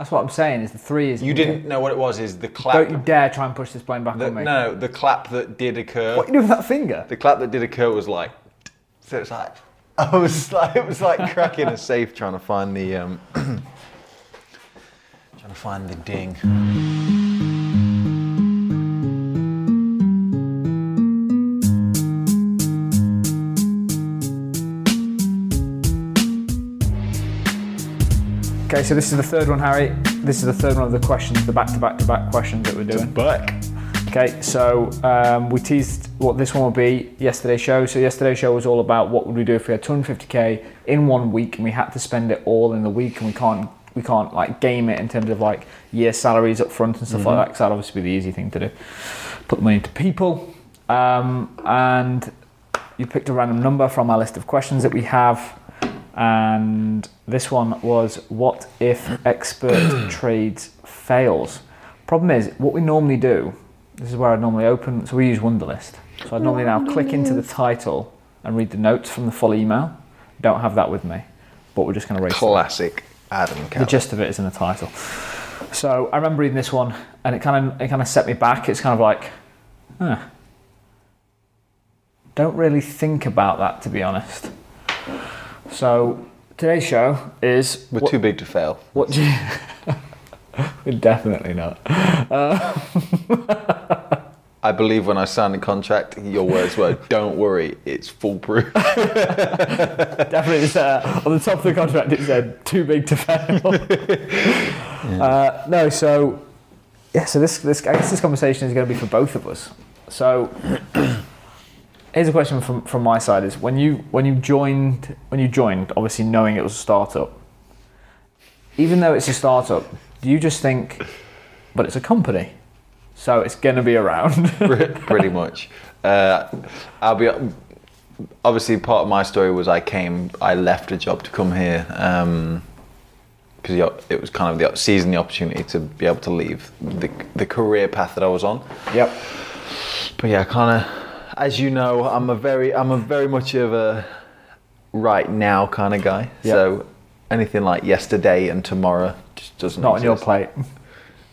That's what I'm saying. Is the three is You didn't know what it was. Is the clap? Don't you dare try and push this plane back the, on me. no, the clap that did occur. What are you doing with that finger? The clap that did occur was like. So it's like. I was like, it was like cracking a safe trying to find the um, trying to find the ding. Okay, so this is the third one, Harry. This is the third one of the questions, the back-to-back-to-back questions that we're doing. Back. Okay, so um, we teased what this one will be yesterday's show. So yesterday's show was all about what would we do if we had 250k in one week and we had to spend it all in the week and we can't we can't like game it in terms of like year salaries up front and stuff like that because that'd obviously be the easy thing to do. Put the money into people, um, and you picked a random number from our list of questions that we have. And this one was what if expert trades fails? Problem is, what we normally do, this is where I normally open, so we use Wunderlist. So I normally now click into the title and read the notes from the full email. Don't have that with me, but we're just going to race through it. Classic Adam The gist of it is in the title. So I remember reading this one, and it kind of it kind of set me back. It's kind of like, huh. Don't really think about that, to be honest. So today's show is We're what, too big to fail. what do you? We're definitely not. I believe when I signed the contract, your words were, "Don't worry, it's foolproof." Definitely, uh, on the top of the contract it said too big to fail. uh, no, so yeah, so this, this I guess this conversation is going to be for both of us. So here's a question from, from my side: Is when you when you joined when you joined, obviously knowing it was a startup, even though it's a startup, do you just think, but it's a company, so it's going to be around? pretty much. Uh, I'll be obviously part of my story was I came, I left a job to come here because it was kind of the seizing the opportunity to be able to leave the the career path that I was on. yep. But yeah, kind of, as you know, I'm a very, I'm a very much of a right now kind of guy. Yeah. So anything like yesterday and tomorrow just doesn't. Not on your plate.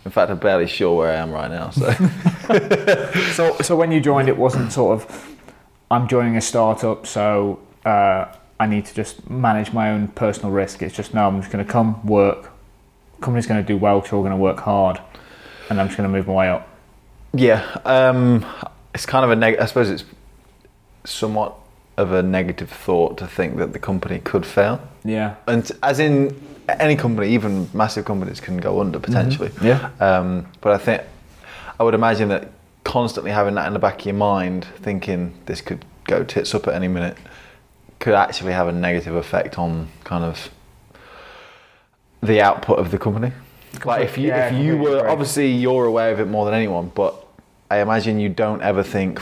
In fact, I'm barely sure where I am right now. So So, so when you joined, it wasn't sort of, I'm joining a startup, so uh, I need to just manage my own personal risk. It's just no, I'm just going to come work. Company's going to do well, so we're going to work hard, and I'm just going to move my way up. yeah, um, it's kind of a neg. I suppose it's somewhat of a negative thought to think that the company could fail, Yeah, and as in any company, even massive companies can go under potentially. yeah, Um, but I think I would imagine that constantly having that in the back of your mind, thinking this could go tits up at any minute, could actually have a negative effect on kind of the output of the company. Like if you Yeah, if you were agree. obviously you're aware of it more than anyone, but I imagine you don't ever think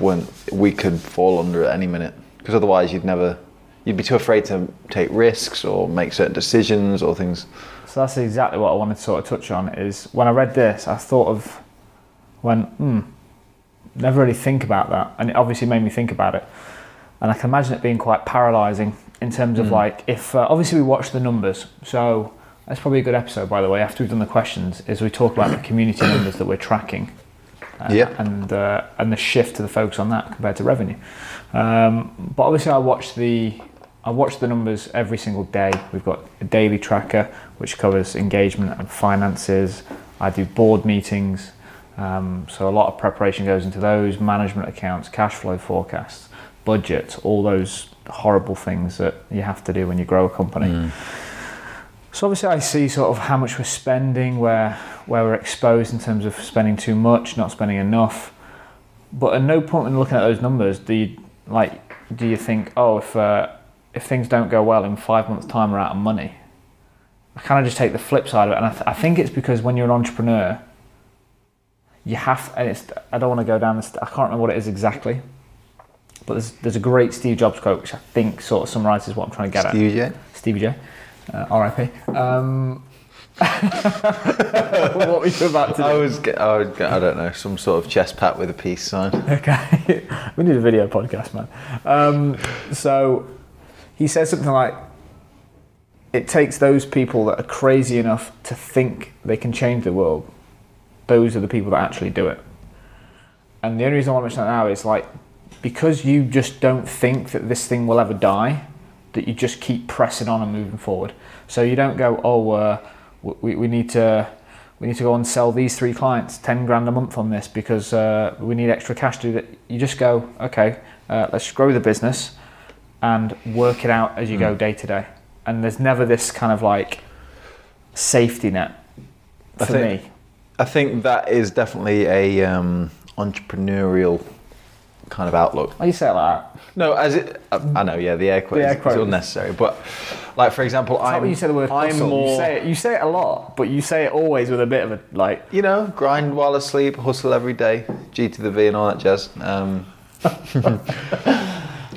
when we could fall under at any minute because otherwise you'd never you'd be too afraid to take risks or make certain decisions or things. So that's exactly what I wanted to sort of touch on. Is when I read this, I thought of when hmm, never really think about that, and it obviously made me think about it. And I can imagine it being quite paralysing in terms of like if uh, obviously we watch the numbers. So that's probably a good episode, by the way. After we've done the questions, is we talk about the community numbers that we're tracking. Uh, Yeah. and uh, and the shift to the focus on that compared to revenue. Um, but obviously, I watch the I watch the numbers every single day. We've got a daily tracker which covers engagement and finances. I do board meetings, um, so a lot of preparation goes into those management accounts, cash flow forecasts, budgets, all those horrible things that you have to do when you grow a company. So obviously, I see sort of how much we're spending, where where we're exposed in terms of spending too much, not spending enough. But at no point in looking at those numbers do you like do you think, oh, if uh, if things don't go well in five months' time, we're out of money. I kind of just take the flip side of it, and I, th- I think it's because when you're an entrepreneur, you have, and it's I don't want to go down this. I can't remember what it is exactly, but there's there's a great Steve Jobs quote which I think sort of summarizes what I'm trying to get at. J? Stevie J, uh, R.I.P. Um, what were you about to do? I was, I was, I don't know, some sort of chest pat with a peace sign. Okay, we need a video podcast, man. Um, so he says something like, it takes those people that are crazy enough to think they can change the world. Those are the people that actually do it. And the only reason I want to mention that now is like because you just don't think that this thing will ever die, that you just keep pressing on and moving forward. So you don't go, oh, uh, we, we need to we need to go and sell these three clients 10 grand a month on this because uh, we need extra cash to do that. You just go, okay, uh, let's grow the business and work it out as you go day to day. And there's never this kind of like safety net I for think- me. I think that is definitely a um, entrepreneurial kind of outlook. Why you say like that? No, as it, I, I know, yeah, the air quotes The air is quotes. unnecessary, but like for example, It's I'm when you say the word I'm hustle. more You say it. You say it a lot, but you say it always with a bit of a like. you know, grind while asleep, hustle every day, G to the V and all that jazz. Um,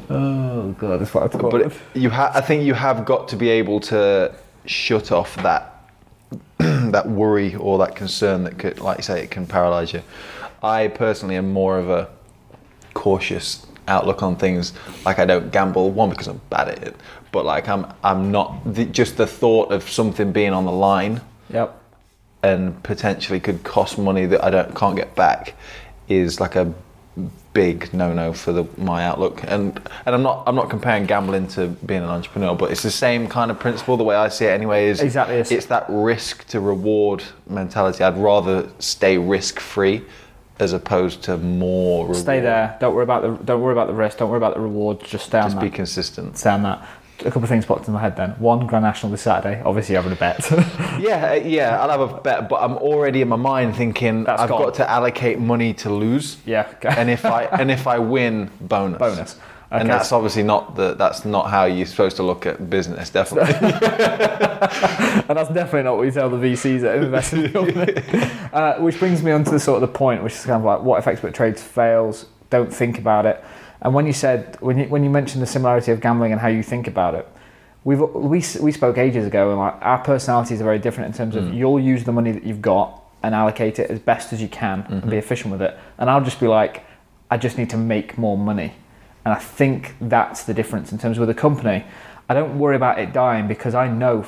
Oh god, that's what I but it- you ha- I think you have got to be able to shut off that that worry or that concern that could, like you say, it can paralyze you. I personally am more of a cautious outlook on things. Like I don't gamble, one because I'm bad at it, but like I'm I'm not the, just the thought of something being on the line Yep. and potentially could cost money that I don't can't get back is like a big no-no for the my outlook and and I'm not I'm not comparing gambling to being an entrepreneur but it's the same kind of principle the way I see it anyway is Exactly, it's- it's that risk to reward mentality I'd rather stay risk free as opposed to more reward. Stay there. Don't worry about the. Don't worry about the risk. Don't worry about the rewards. Just stay on just that. be consistent stay on that. A couple of things popped in my head then. One, Grand National this Saturday. Obviously, having a bet. yeah uh, yeah I'll have a bet but I'm already in my mind thinking That's I've gone. got to allocate money to lose yeah. Okay. and if I and if I win, bonus. Bonus. And that's obviously not the that's not how you're supposed to look at business. Definitely. and that's definitely not what we tell the VCs that invest in the company. uh, which brings me on to the sort of the point, which is kind of like what if expert trades fails? Don't think about it. And when you said when you when you mentioned the similarity of gambling and how you think about it, we've we we spoke ages ago, and like our personalities are very different in terms of you'll use the money that you've got and allocate it as best as you can and be efficient with it, and I'll just be like, I just need to make more money. And I think that's the difference in terms of with a company. I don't worry about it dying because I know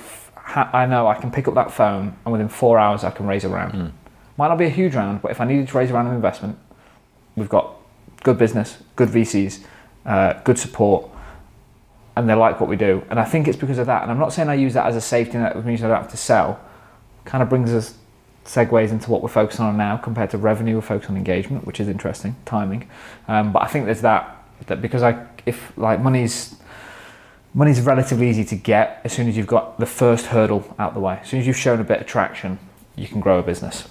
I know I can pick up that phone and within four hours I can raise a round. Might not be a huge round, but if I needed to raise a round of investment, we've got good business, good VCs, uh, good support, and they like what we do. And I think it's because of that. And I'm not saying I use that as a safety net, which means I don't have to sell. Kind of brings us segues into what we're focusing on now compared to revenue. We're focused on engagement, which is interesting, timing. Um, but I think there's that that because I if like money's money's relatively easy to get as soon as you've got the first hurdle out the way. As soon as you've shown a bit of traction, you can grow a business.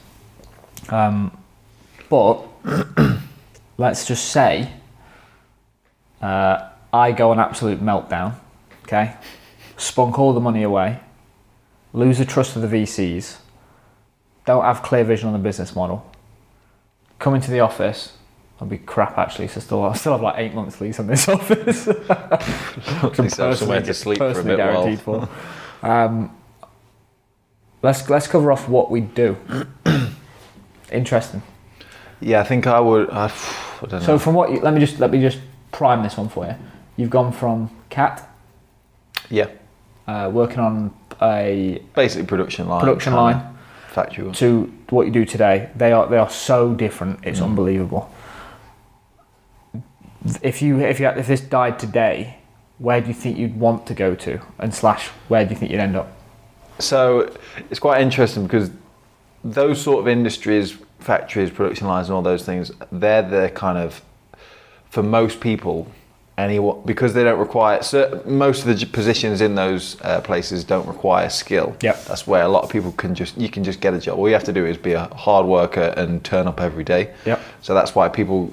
Um, but let's just say uh, I go on absolute meltdown, okay? Spunk all the money away, lose the trust of the VCs, don't have clear vision on the business model, come into the office, I'll be crap actually, so still, I still have like eight months lease on this office. Have somewhere to sleep for a bit while. guaranteed for. Um, let's let's cover off what we do. Interesting. Yeah, I think I would. I, I don't know. So from what you, let me just let me just prime this one for you. You've gone from cat yeah, uh, working on a basically production line. production line one. to what you do today. They are they are so different. It's Mm. unbelievable. If you if you if this died today, where do you think you'd want to go to, and slash where do you think you'd end up? So it's quite interesting because those sort of industries, factories, production lines, and all those things, they're the kind of for most people. Anyone because they don't require cer- most of the positions in those uh, places don't require skill. Yep. that's where a lot of people can just you can just get a job. All you have to do is be a hard worker and turn up every day. Yep. So that's why people.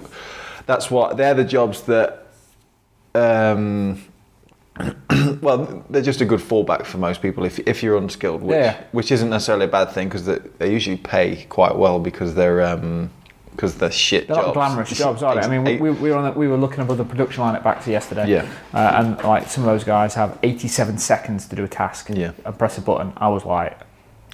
That's what they're the jobs that. Um, well, they're just a good fallback for most people if, if you're unskilled, which, Yeah. which isn't necessarily a bad thing because they, they usually pay quite well because they're um, because they're shit They're jobs. not glamorous jobs, are they? I mean, we, we, we were on the, we were looking above the production line at Baxter yesterday. Yeah. Uh, and like some of those guys have 87 seconds to do a task. Yeah. And press a button. I was like,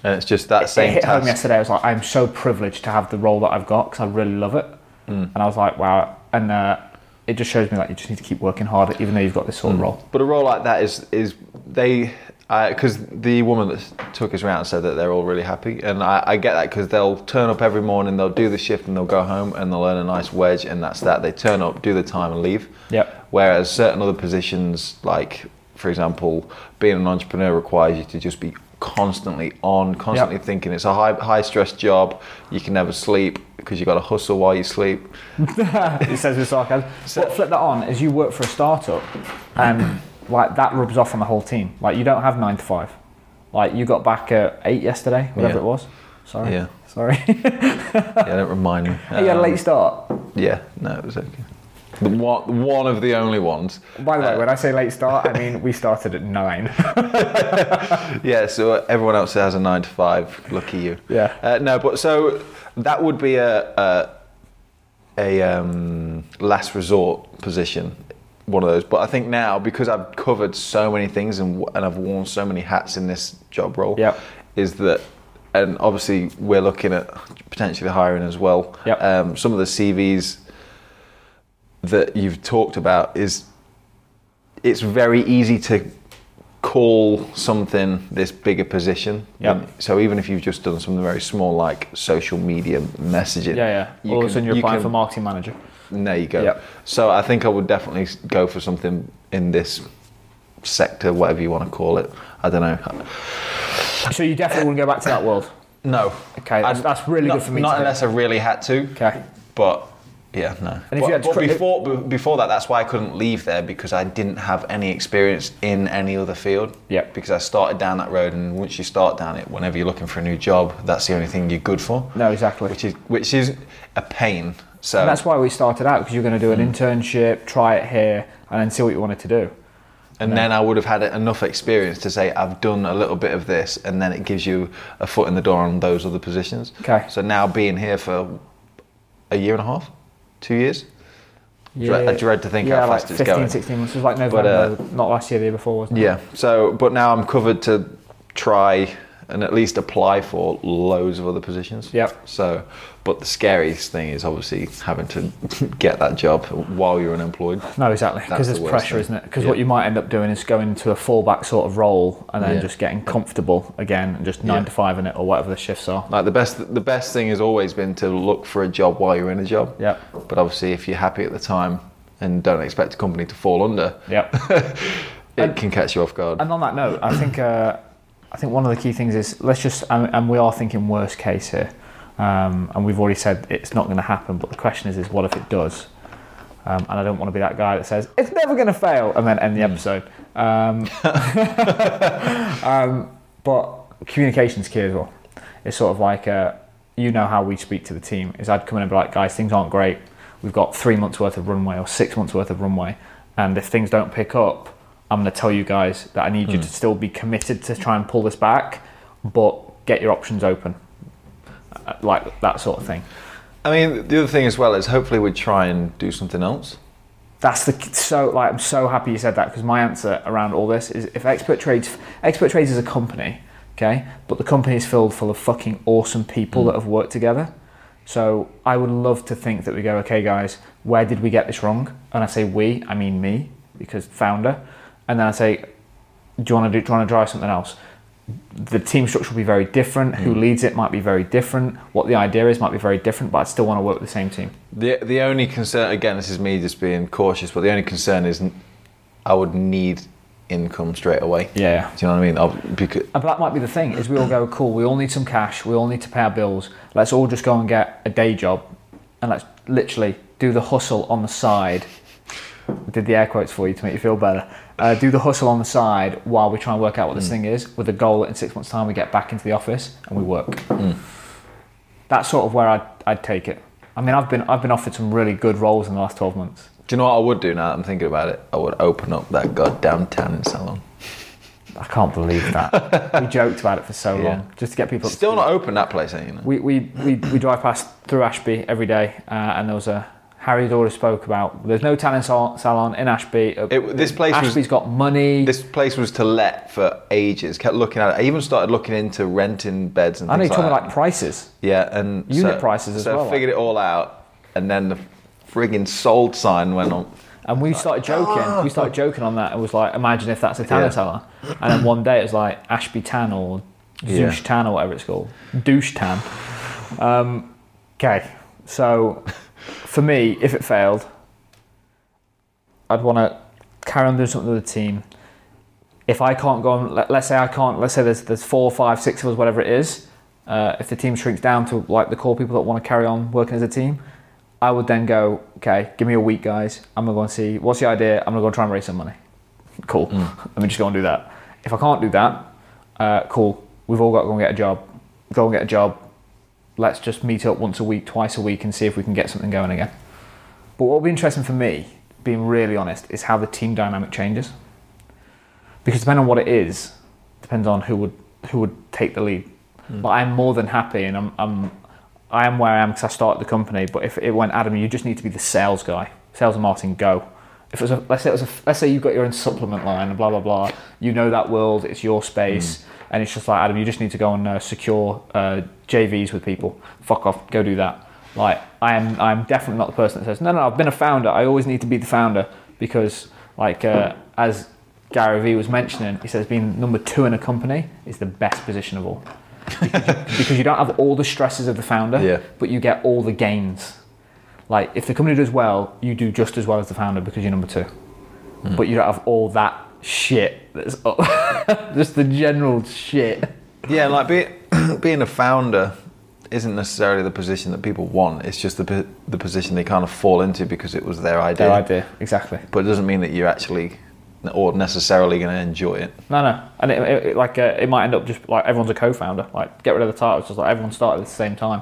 and it's just that it same hit home yesterday. I was like, I'm so privileged to have the role that I've got because I really love it. Mm. And I was like, wow. And uh, it just shows me like you just need to keep working harder, even though you've got this sort of role. But a role like that is is they. Because the woman that took us around said that they're all really happy, and I, I get that because they'll turn up every morning, they'll do the shift, and they'll go home, and they'll earn a nice wedge, and that's that. They turn up, do the time, and leave. Yep. Whereas certain other positions, like for example, being an entrepreneur requires you to just be constantly on, constantly Yep. thinking. It's a high high stress job. You can never sleep because you got to hustle while you sleep. he says with sarcasm. But flip that on as you work for a startup, and like that rubs off on the whole team. Like you don't have nine to five. Like you got back at eight yesterday, whatever Yeah. it was. Sorry. Yeah. Sorry. Yeah, don't remind me. you had a Um, late start. Yeah, no, it was okay. The one, one of the only ones. By the way, uh, when I say late start, I mean we started at nine. Yeah, so everyone else has a nine to five. Lucky you. Yeah. Uh, no, but so that would be a a, a um, last resort position, one of those. But I think now because I've covered so many things and and I've worn so many hats in this job role, Yep. is that. And obviously, we're looking at potentially hiring as well. Yep. Um, some of the CVs that you've talked about is it's very easy to call something this bigger position. Yep. And So even if you've just done something very small like social media messaging, Yeah, yeah. you All of a sudden you're you applying can- for marketing manager. There you go. Yep. So I think I would definitely go for something in this sector, whatever you want to call it. I don't know. So you definitely wouldn't go back to that world. No. Okay, that's, that's really not, good for me. Not unless I really had to. Okay. But yeah, no. And if but, you had to but cr- before be- before that, that's why I couldn't leave there because I didn't have any experience in any other field. Yep. Because I started down that road, and once you start down it, whenever you're looking for a new job, that's the only thing you're good for. No, exactly. Which is which is a pain. So And that's why we started out because you're going to do an Mm. internship, try it here, and then see what you wanted to do. and then I would have had enough experience to say I've done a little bit of this, and then it gives you a foot in the door on those other positions. Okay. So now being here for a year and a half, two years. Dread- I dread to think yeah, how like fast it's 15, going. 16 months. It was like November, uh, not last year, the year before, wasn't it? Yeah. So, but now I'm covered to try and at least apply for loads of other positions. Yep. So, but the scariest thing is obviously having to get that job while you're unemployed. No, exactly. Because there's worst pressure, thing. isn't it? Because Yeah. what you might end up doing is going to a fallback sort of role and then Yeah. just getting comfortable again and just nine Yeah. to five in it or whatever the shifts are. Like the best, the best thing has always been to look for a job while you're in a job. Yep. But obviously, if you're happy at the time and don't expect a company to fall under, Yep. it And- can catch you off guard. And on that note, I think uh, I think one of the key things is let's just and, and we are thinking worst case here, um, and we've already said it's not going to happen. But the question is, is what if it does? Um, and I don't want to be that guy that says it's never going to fail and then end the episode. Um, um, but communication's key as well. It's sort of like uh, you know how we speak to the team. Is I'd come in and be like, guys, things aren't great. We've got three months worth of runway or six months worth of runway, and if things don't pick up, I'm going to tell you guys that I need you to still be committed to try and pull this back, but get your options open, Uh, like that sort of thing. I mean, the other thing as well is hopefully we'd try and do something else. That's the so like I'm so happy you said that because my answer around all this is if Expert Trades Expert Trades is a company, okay, but the company is filled full of fucking awesome people that have worked together. So I would love to think that we go, okay, guys, where did we get this wrong? And I say we, I mean me, because founder, and then I say, do you want to do, do you want to try something else? The team structure will be very different. Who hmm. leads it might be very different. What the idea is might be very different, but I still want to work with the same team. The the only concern again, this is me just being cautious, but the only concern is I would need income straight away. Yeah. Do you know what I mean? I'll, because And that might be the thing is we all go cool. We all need some cash. We all need to pay our bills. Let's all just go and get a day job, and let's literally do the hustle on the side. I did the air quotes for you to make you feel better. Uh, do the hustle on the side while we try and work out what this thing is, with the goal that in six months' time we get back into the office and we work. That's sort of where I'd, I'd take it. I mean, I've been I've been offered some really good roles in the last twelve months. do you know what I would do now? that I'm thinking about it. I would open up that goddamn tanning salon. I can't believe that. we joked about it for so Yeah. long just to get people. Still not open that place, ain't you? Know? We, we, we, we drive past through Ashby every day, uh, and there was a Harry's already spoke about. There's no tanning sal- salon in Ashby. Uh, It- this place was- Ashby's got money. This place was to let for ages. Kept looking at it. I even started looking into renting beds and I know you're talking like like prices. Yeah, and Unit so, prices as so well, I figured it all out, and then the frigging sold sign went on. And we started joking. We started joking on that. It was like, imagine if that's a Tanner Yeah. teller. And then one day it was like Ashby Tan or Yeah. Zoosh Tan or whatever it's called. Douche Tan. Um, okay, so for me, if it failed, I'd want to carry on doing something with the team. If I can't go on, let, let's say I can't, let's say there's, there's four, five, six of us, whatever it is. Uh, if the team shrinks down to like the core people that want to carry on working as a team, I would then go, okay, give me a week, guys. I'm gonna go and see what's the idea. I'm gonna go and try and raise some money. Cool. Let me just go and do that. If I can't do that, uh, cool. We've all got to go and get a job. Go and get a job. Let's just meet up once a week, twice a week, and see if we can get something going again. But what will be interesting for me, being really honest, is how the team dynamic changes. Because depending on what it is, depends on who would who would take the lead. But I'm more than happy, and I'm, I'm I am where I am because I started the company. But if it went Adam, you just need to be the sales guy, sales and marketing, go. If it was a, let's say it was a, let's say you've got your own supplement line and blah blah blah, you know that world, it's your space, and it's just like Adam, you just need to go and uh, secure uh, JVs with people. Fuck off, go do that. Like I am, I'm definitely not the person that says no, no. I've been a founder. I always need to be the founder because, like, uh, as Gary Vee was mentioning, he says being number two in a company is the best position of all because you, because you don't have all the stresses of the founder, Yeah. but you get all the gains. Like if the company does well, you do just as well as the founder because you're number two, but you don't have all that shit. That's up. just the general shit. Yeah, like be, being a founder isn't necessarily the position that people want. It's just the the position they kind of fall into because it was their idea. Their idea, exactly. But it doesn't mean that you're actually or necessarily going to enjoy it. No, no, and it, it, it- like uh, it might end up just like everyone's a co-founder. Like get rid of the title. It's just like everyone started at the same time.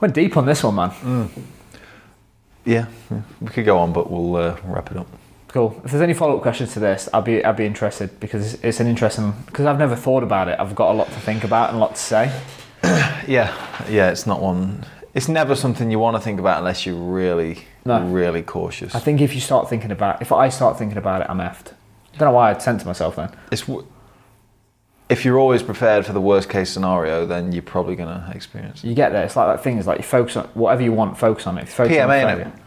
Went deep on this one, man. Yeah, yeah. we could go on, but we'll uh, wrap it up. Cool. If there's any follow-up questions to this, I'd be I'll be interested because it's, it's an interesting because I've never thought about it. I've got a lot to think about and a lot to say. Yeah, yeah. It's not one. It's never something you want to think about unless you're really, No. really cautious. I think if you start thinking about, if I start thinking about it, I'm effed. I don't know why I'd sent to myself then. it's w- if you're always prepared for the worst case scenario, then you're probably going to experience it. You get there. It's like that thing is like you focus on whatever you want, focus on it. Focus on PMA, failure- innit?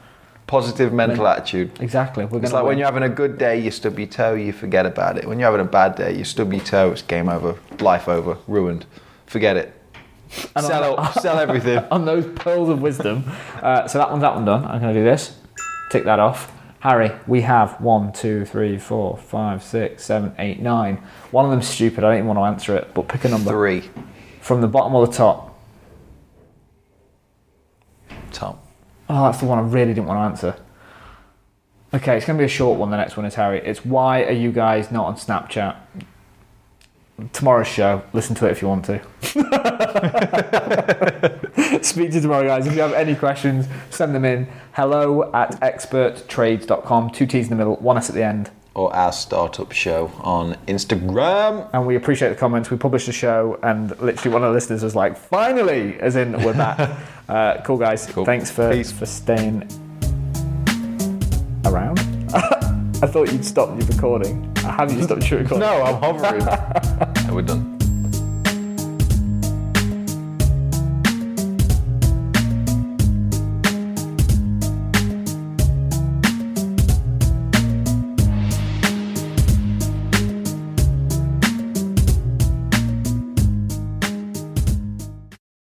Positive mental attitude. Exactly. We're It's like when you're having a good day, you stub your toe, you forget about it. When you're having a bad day, you stub your toe, it's game over, life over, ruined. Forget it. And on Sell, that- sell everything. on those pearls of wisdom. Uh, so that one's that one done. I'm going to do this. Tick that off. Harry, we have one, two, three, four, five, six, seven, eight, nine. One of them's stupid. I don't even want to answer it, but pick a number Three. from the bottom or the top. Tom. Oh, that's the one I really didn't want to answer. Okay, it's going to be a short one. The next one is Harry. It's why are you guys not on Snapchat? Tomorrow's show. Listen to it if you want to. Speak to you tomorrow, guys. If you have any questions, send them in. Hello at experttrades.com. Two T's in the middle, one S at the end. Or our startup show on Instagram. And we appreciate the comments. We published a show, and literally one of the listeners was like, finally, as in, we're back. uh, cool, guys. Cool. Thanks for, Peace. for staying around. I thought you'd stopped your recording. Have you stopped your recording? No, I'm hovering. we're done.